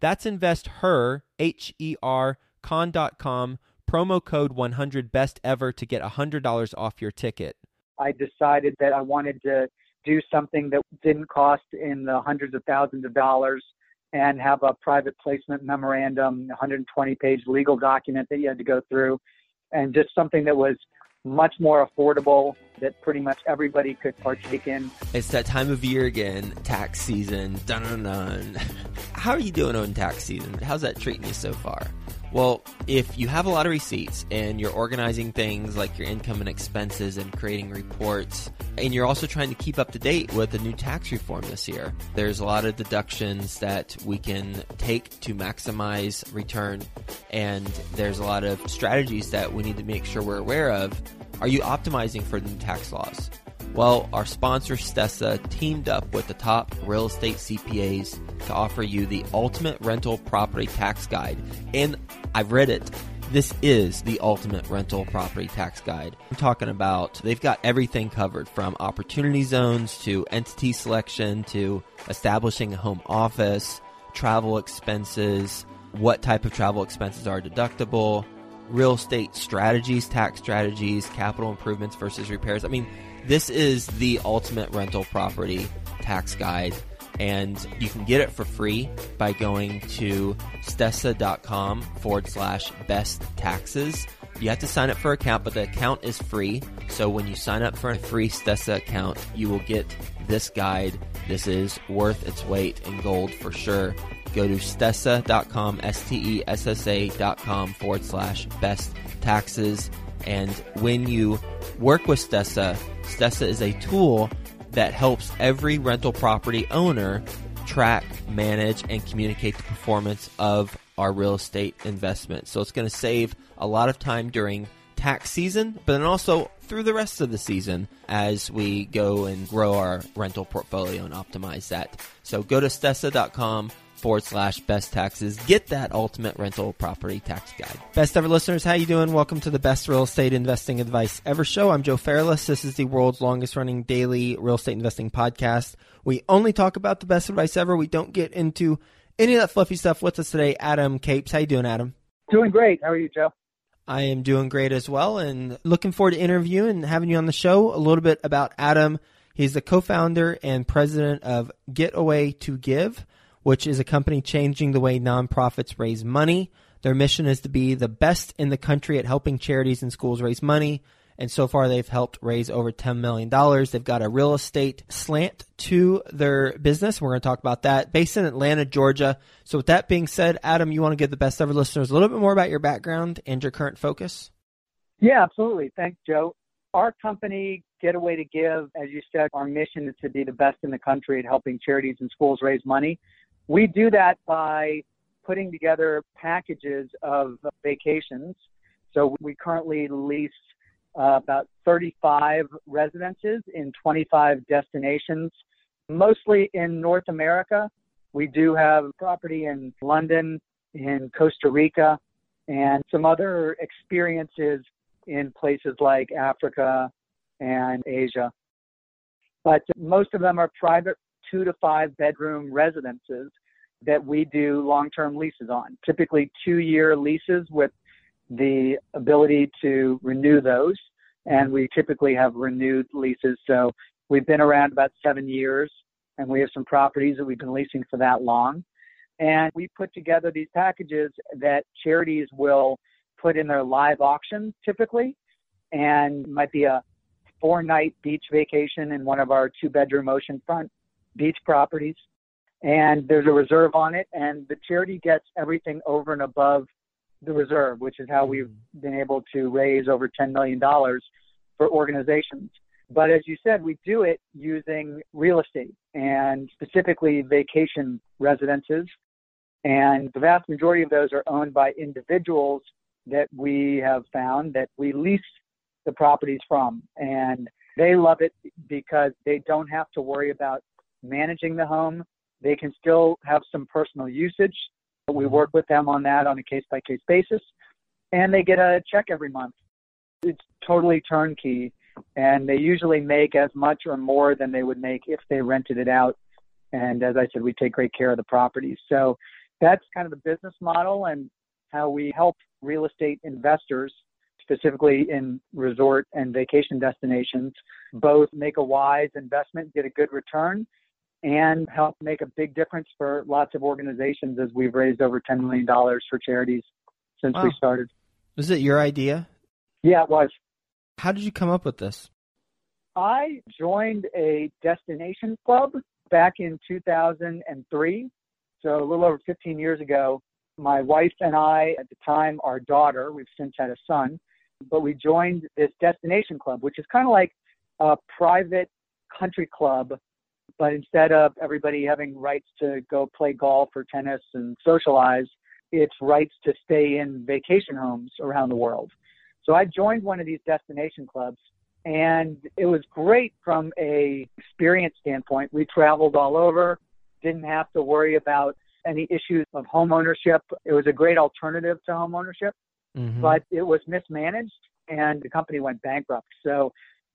That's investher, H E R, con.com promo code 100 best ever to get $100 off your ticket. I decided that I wanted to do something that didn't cost in the hundreds of thousands of dollars and have a private placement memorandum, 120 page legal document that you had to go through, and just something that was much more affordable that pretty much everybody could partake in. It's that time of year again, tax season. Dun dun dun. How are you doing on tax season? How's that treating you so far? Well, if you have a lot of receipts and you're organizing things like your income and expenses and creating reports, and you're also trying to keep up to date with the new tax reform this year, there's a lot of deductions that we can take to maximize return, and there's a lot of strategies that we need to make sure we're aware of. Are you optimizing for the new tax laws? Well, our sponsor Stessa teamed up with the top real estate CPAs to offer you the ultimate rental property tax guide. And I've read it. This is the ultimate rental property tax guide. I'm talking about they've got everything covered from opportunity zones to entity selection to establishing a home office, travel expenses, what type of travel expenses are deductible, real estate strategies, tax strategies, capital improvements versus repairs. I mean, this is the ultimate rental property tax guide, and you can get it for free by going to stessa.com forward slash best taxes. You have to sign up for an account, but the account is free. So when you sign up for a free Stessa account, you will get this guide. This is worth its weight in gold for sure. Go to stessa.com, S-T-E-S-S-A.com forward slash best taxes. And when you work with Stessa, Stessa is a tool that helps every rental property owner track, manage, and communicate the performance of our real estate investment. So it's going to save a lot of time during tax season, but then also through the rest of the season as we go and grow our rental portfolio and optimize that. So go to stessa.com forward slash best taxes. Get that ultimate rental property tax guide. Best ever listeners, how you doing? Welcome to the best real estate investing advice ever show. I'm Joe Fairless. This is the world's longest running daily real estate investing podcast. We only talk about the best advice ever. We don't get into any of that fluffy stuff. With us today, Adam Capes. How you doing, Adam? Doing great. How are you, Joe? I am doing great as well, and looking forward to interviewing and having you on the show. A little bit about Adam. He's the co-founder and president of Getaway to Give which is a company changing the way nonprofits raise money. Their mission is to be the best in the country at helping charities and schools raise money. And so far, they've helped raise over $10 million. They've got a real estate slant to their business. We're going to talk about that based in Atlanta, Georgia. So, with that being said, Adam, you want to give the best ever listeners a little bit more about your background and your current focus? Yeah, absolutely. Thanks, Joe. Our company, Getaway to Give, as you said, our mission is to be the best in the country at helping charities and schools raise money. We do that by putting together packages of vacations. So we currently lease uh, about 35 residences in 25 destinations, mostly in North America. We do have property in London, in Costa Rica, and some other experiences in places like Africa and Asia. But most of them are private two to five bedroom residences that we do long term leases on, typically two year leases with the ability to renew those. And we typically have renewed leases. So we've been around about seven years and we have some properties that we've been leasing for that long. And we put together these packages that charities will put in their live auction typically, and might be a four night beach vacation in one of our two bedroom oceanfront beach properties. And there's a reserve on it, and the charity gets everything over and above the reserve, which is how we've mm-hmm. been able to raise over $10 million for organizations. But as you said, we do it using real estate and specifically vacation residences. And the vast majority of those are owned by individuals that we have found that we lease the properties from. And they love it because they don't have to worry about managing the home. They can still have some personal usage. We mm-hmm. work with them on that on a case by case basis. And they get a check every month. It's totally turnkey. And they usually make as much or more than they would make if they rented it out. And as I said, we take great care of the properties. So that's kind of the business model and how we help real estate investors specifically in resort and vacation destinations, both make a wise investment, and get a good return, and help make a big difference for lots of organizations as we've raised over $10 million for charities since wow. we started. Was it your idea? Yeah, it was. How did you come up with this? I joined a destination club back in 2003. So a little over 15 years ago, my wife and I, at the time, our daughter, we've since had a son, but we joined this destination club, which is kind of like a private country club, but instead of everybody having rights to go play golf or tennis and socialize, it's rights to stay in vacation homes around the world. So I joined one of these destination clubs and it was great from a experience standpoint. We traveled all over, didn't have to worry about any issues of home ownership. It was a great alternative to home ownership mm-hmm. but it was mismanaged and the company went bankrupt. So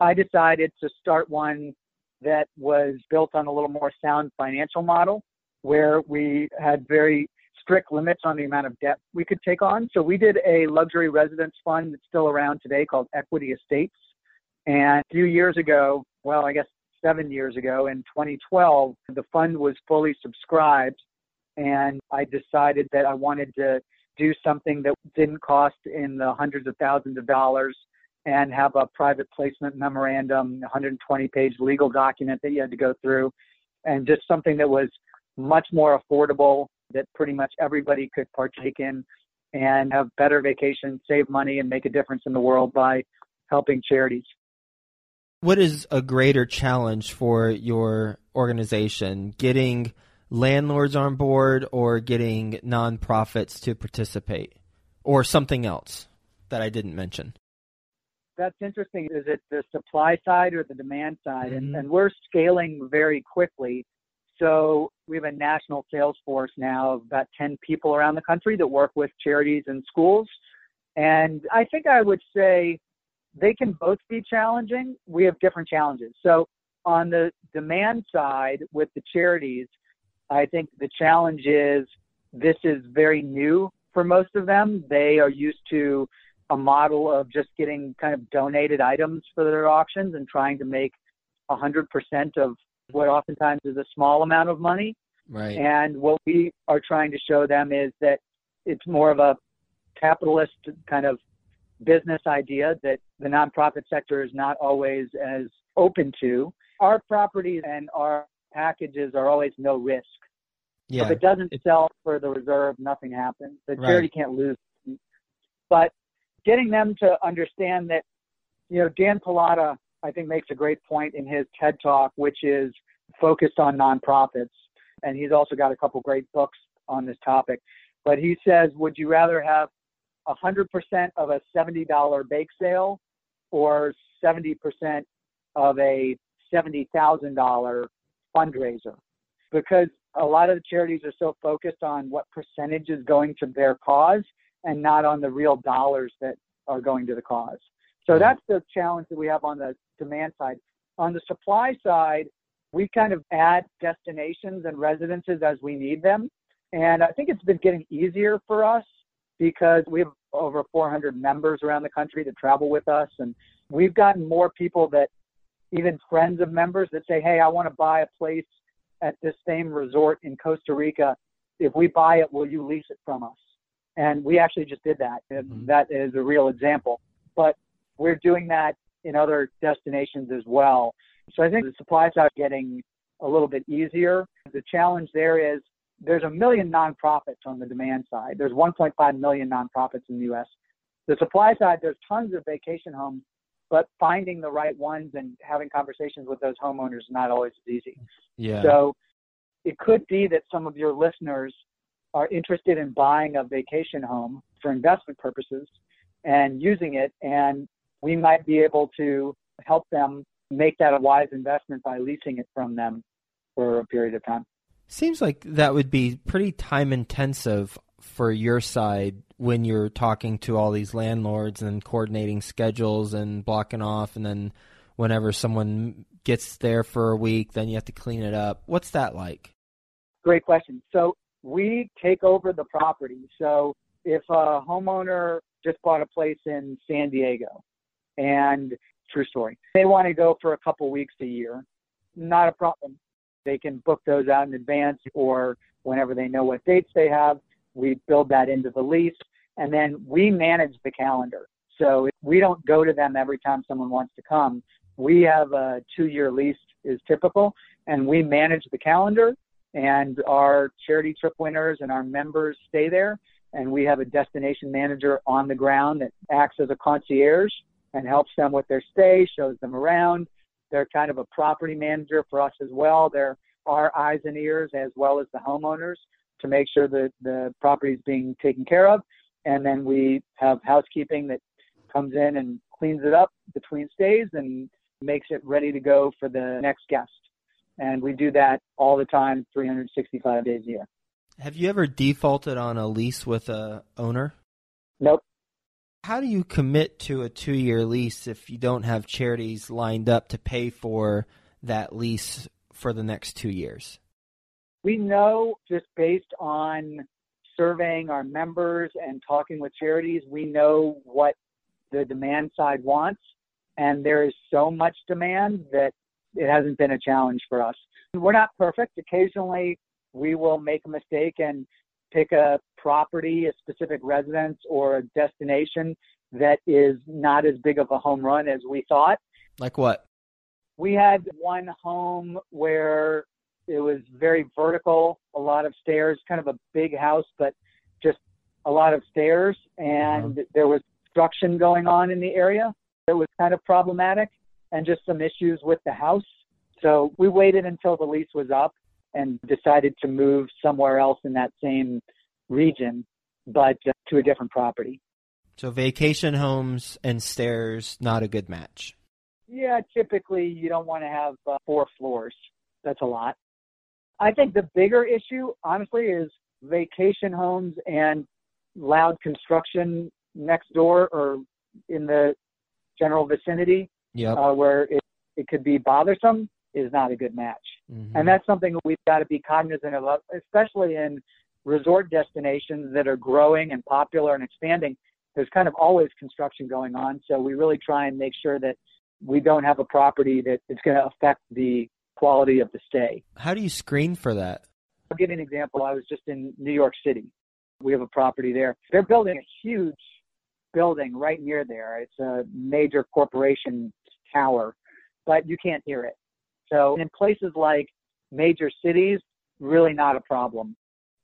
I decided to start one that was built on a little more sound financial model where we had very strict limits on the amount of debt we could take on. So we did a luxury residence fund that's still around today called Equity Estates. And a few years ago, well, I guess seven years ago in 2012, the fund was fully subscribed. And I decided that I wanted to do something that didn't cost in the hundreds of thousands of dollars and have a private placement memorandum, 120 page legal document that you had to go through, and just something that was much more affordable that pretty much everybody could partake in and have better vacations, save money, and make a difference in the world by helping charities. What is a greater challenge for your organization? Getting landlords on board or getting nonprofits to participate or something else that I didn't mention? That's interesting. Is it the supply side or the demand side? Mm-hmm. And, and we're scaling very quickly. So we have a national sales force now of about 10 people around the country that work with charities and schools. And I think I would say they can both be challenging. We have different challenges. So on the demand side with the charities, I think the challenge is this is very new for most of them. They are used to a model of just getting kind of donated items for their auctions and trying to make 100% of what oftentimes is a small amount of money. Right. And what we are trying to show them is that it's more of a capitalist kind of business idea that the nonprofit sector is not always as open to. Our properties and our packages are always no risk. Yeah. If it doesn't sell for the reserve, nothing happens. The charity right. can't lose. But getting them to understand that, you know, Dan Pallotta, I think, makes a great point in his TED talk, which is focused on nonprofits. And he's also got a couple great books on this topic. But he says, would you rather have 100% of a $70 bake sale or 70% of a $70,000 fundraiser? Because a lot of the charities are so focused on what percentage is going to their cause and not on the real dollars that are going to the cause. So mm-hmm. that's the challenge that we have on the demand side. On the supply side, we kind of add destinations and residences as we need them. And I think it's been getting easier for us because we have over 400 members around the country that travel with us. And we've gotten more people that even friends of members that say, Hey, I want to buy a place at this same resort in Costa Rica. If we buy it, will you lease it from us? And we actually just did that. Mm-hmm. That is a real example. But we're doing that in other destinations as well. So I think the supply side is getting a little bit easier. The challenge there is there's a million nonprofits on the demand side. There's 1.5 million nonprofits in the U.S. The supply side, there's tons of vacation homes, but finding the right ones and having conversations with those homeowners is not always as easy. Yeah. So it could be that some of your listeners are interested in buying a vacation home for investment purposes and using it, and we might be able to help them make that a wise investment by leasing it from them for a period of time. Seems like that would be pretty time intensive for your side when you're talking to all these landlords and coordinating schedules and blocking off and then whenever someone gets there for a week then you have to clean it up. What's that like? Great question. So we take over the property. So if a homeowner just bought a place in San Diego and true story, they want to go for a couple weeks a year, not a problem. They can book those out in advance or whenever they know what dates they have. We build that into the lease and then we manage the calendar. So we don't go to them every time someone wants to come. We have a two year lease is typical and we manage the calendar and our charity trip winners and our members stay there. And we have a destination manager on the ground that acts as a concierge and helps them with their stay, shows them around. They're kind of a property manager for us as well. They're our eyes and ears as well as the homeowners to make sure that the property is being taken care of. And then we have housekeeping that comes in and cleans it up between stays and makes it ready to go for the next guest and we do that all the time, 365 days a year. Have you ever defaulted on a lease with a owner? Nope. How do you commit to a two-year lease if you don't have charities lined up to pay for that lease for the next two years? We know just based on surveying our members and talking with charities, we know what the demand side wants. And there is so much demand that it hasn't been a challenge for us. We're not perfect. Occasionally, we will make a mistake and pick a property, a specific residence, or a destination that is not as big of a home run as we thought. Like what? We had one home where it was very vertical, a lot of stairs, kind of a big house, but just a lot of stairs, and uh-huh. there was construction going on in the area. It was kind of problematic and just some issues with the house. So we waited until the lease was up and decided to move somewhere else in that same region, but uh, to a different property. So vacation homes and stairs, not a good match. Yeah, typically you don't want to have uh, four floors. That's a lot. I think the bigger issue, honestly, is vacation homes and loud construction next door or in the general vicinity yep. uh, where it, it could be bothersome is not a good match. Mm-hmm. And that's something we've got to be cognizant of, especially in resort destinations that are growing and popular and expanding. There's kind of always construction going on. So we really try and make sure that we don't have a property that is going to affect the quality of the stay. How do you screen for that? I'll give you an example. I was just in New York City. We have a property there. They're building a huge building right near there. It's a major corporation tower, but you can't hear it. So in places like major cities, really not a problem.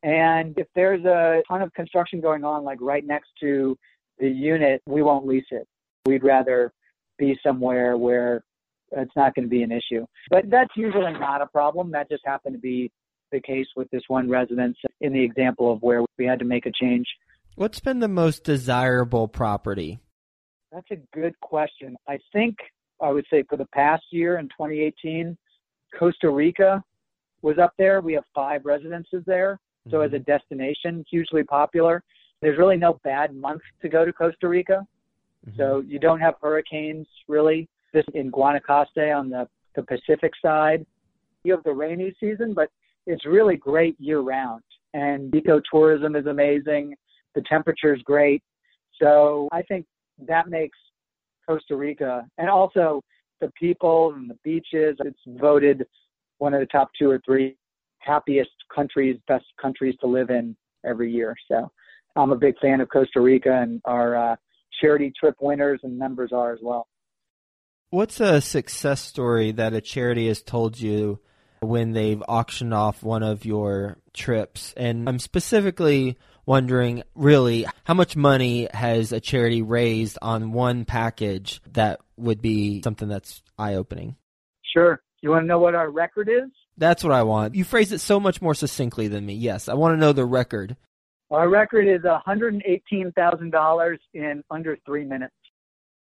And if there's a ton of construction going on, like right next to the unit, we won't lease it. We'd rather be somewhere where it's not going to be an issue. But that's usually not a problem. That just happened to be the case with this one residence in the example of where we had to make a change. What's been the most desirable property? That's a good question. I think I would say for the past year in 2018, Costa Rica was up there. We have five residences there. So mm-hmm. as a mm-hmm. destination, hugely popular. There's really no bad month to go to Costa Rica. Mm-hmm. So you don't have hurricanes really. This in Guanacaste on the, the Pacific side. You have the rainy season, but it's really great year round. And ecotourism is amazing. The temperature is great. So I think that makes Costa Rica, and also the people and the beaches. It's voted one of the top two or three happiest countries, best countries to live in every year. So I'm a big fan of Costa Rica, and our uh, charity trip winners and members are as well. What's a success story that a charity has told you when they've auctioned off one of your trips? And I'm specifically wondering really how much money has a charity raised on one package that would be something that's eye opening? Sure. You want to know what our record is? That's what I want. You phrase it so much more succinctly than me. Yes, I want to know the record. Our record is $118,000 in under three minutes.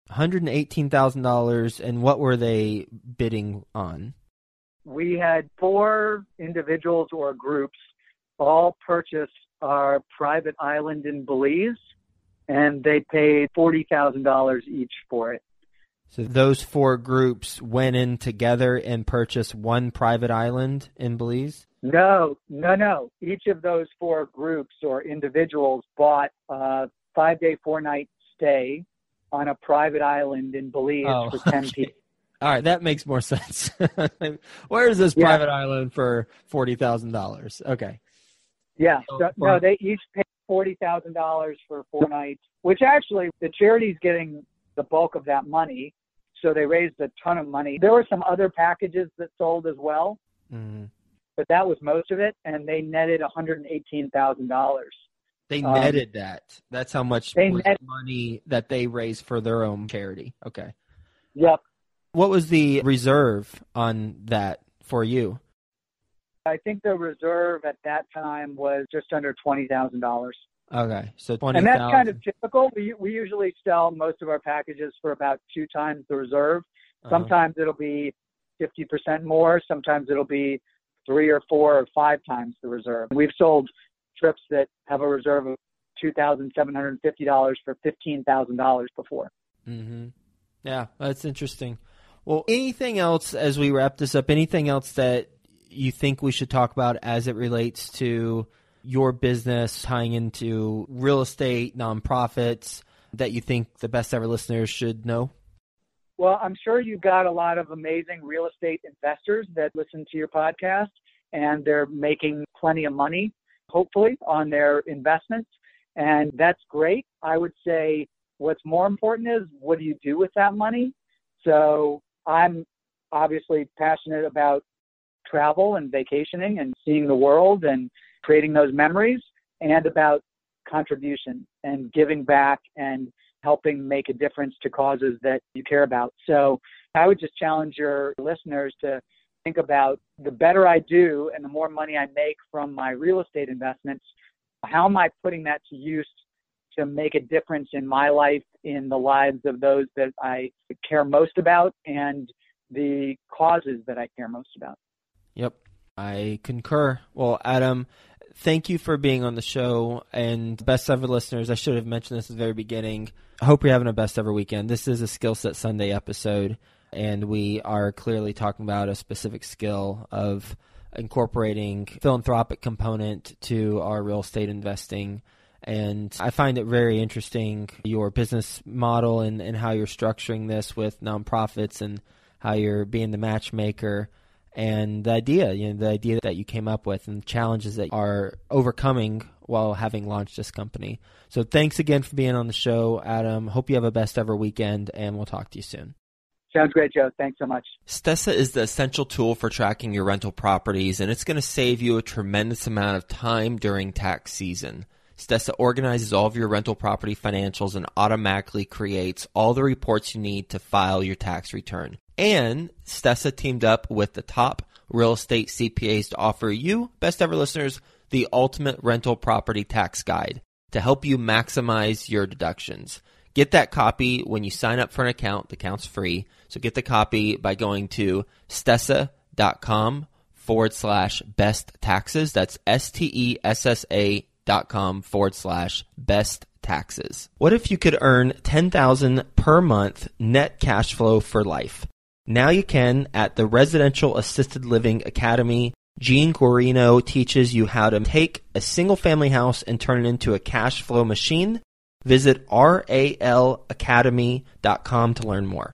$118,000, and what were they bidding on? We had four individuals or groups all purchase our private island in Belize, and they paid $40,000 each for it. So those four groups went in together and purchased one private island in Belize? No, no, no. Each of those four groups or individuals bought a five day, four night stay on a private island in Belize oh, for 10 okay. people. All right, that makes more sense. Where is this yeah. private island for $40,000? Okay. Yeah, so, no, they each paid $40,000 for four nights, which actually the charity's getting the bulk of that money. So they raised a ton of money. There were some other packages that sold as well, mm-hmm. but that was most of it, and they netted one hundred eighteen thousand dollars. They um, netted um, that. That's how much money that they raised for their own charity. Okay. Yep. What was the reserve on that for you? I think the reserve at that time was just under twenty thousand dollars. Okay, so twenty. And that's 000. kind of typical. We we usually sell most of our packages for about two times the reserve. Uh-huh. Sometimes it'll be fifty percent more. Sometimes it'll be three or four or five times the reserve. We've sold trips that have a reserve of two thousand seven hundred fifty dollars for fifteen thousand dollars before. Mm-hmm. Yeah, that's interesting. Well, anything else as we wrap this up? Anything else that you think we should talk about as it relates to your business tying into real estate, nonprofits that you think the best ever listeners should know? Well, I'm sure you've got a lot of amazing real estate investors that listen to your podcast and they're making plenty of money, hopefully, on their investments. And that's great. I would say what's more important is what do you do with that money? So I'm obviously passionate about travel and vacationing and seeing the world and creating those memories and about contribution and giving back and helping make a difference to causes that you care about. So I would just challenge your listeners to think about the better I do and the more money I make from my real estate investments, how am I putting that to use to make a difference in my life, in the lives of those that I care most about, and the causes that I care most about? Yep, I concur. Well, Adam, thank you for being on the show. And best ever listeners, I should have mentioned this at the very beginning. I hope you're having a best ever weekend. This is a Skill Set Sunday episode, and we are clearly talking about a specific skill of incorporating philanthropic component to our real estate investing. And I find it very interesting your business model and, and how you're structuring this with nonprofits and how you're being the matchmaker and the idea, you know, the idea that you came up with and the challenges that you are overcoming while having launched this company. So thanks again for being on the show, Adam. Hope you have a best ever weekend, and we'll talk to you soon. Sounds great, Joe. Thanks so much. Stessa is the essential tool for tracking your rental properties, and it's going to save you a tremendous amount of time during tax season. Stessa organizes all of your rental property financials and automatically creates all the reports you need to file your tax return. And Stessa teamed up with the top real estate CPAs to offer you, best ever listeners, the ultimate rental property tax guide to help you maximize your deductions. Get that copy when you sign up for an account. The account's free. So get the copy by going to stessa.com forward slash best taxes. That's S T E S S A com forward slash best taxes. What if you could earn 10000 per month net cash flow for life? Now you can at the Residential Assisted Living Academy. Gene Guarino teaches you how to take a single family house and turn it into a cash flow machine. Visit ralacademy.com to learn more.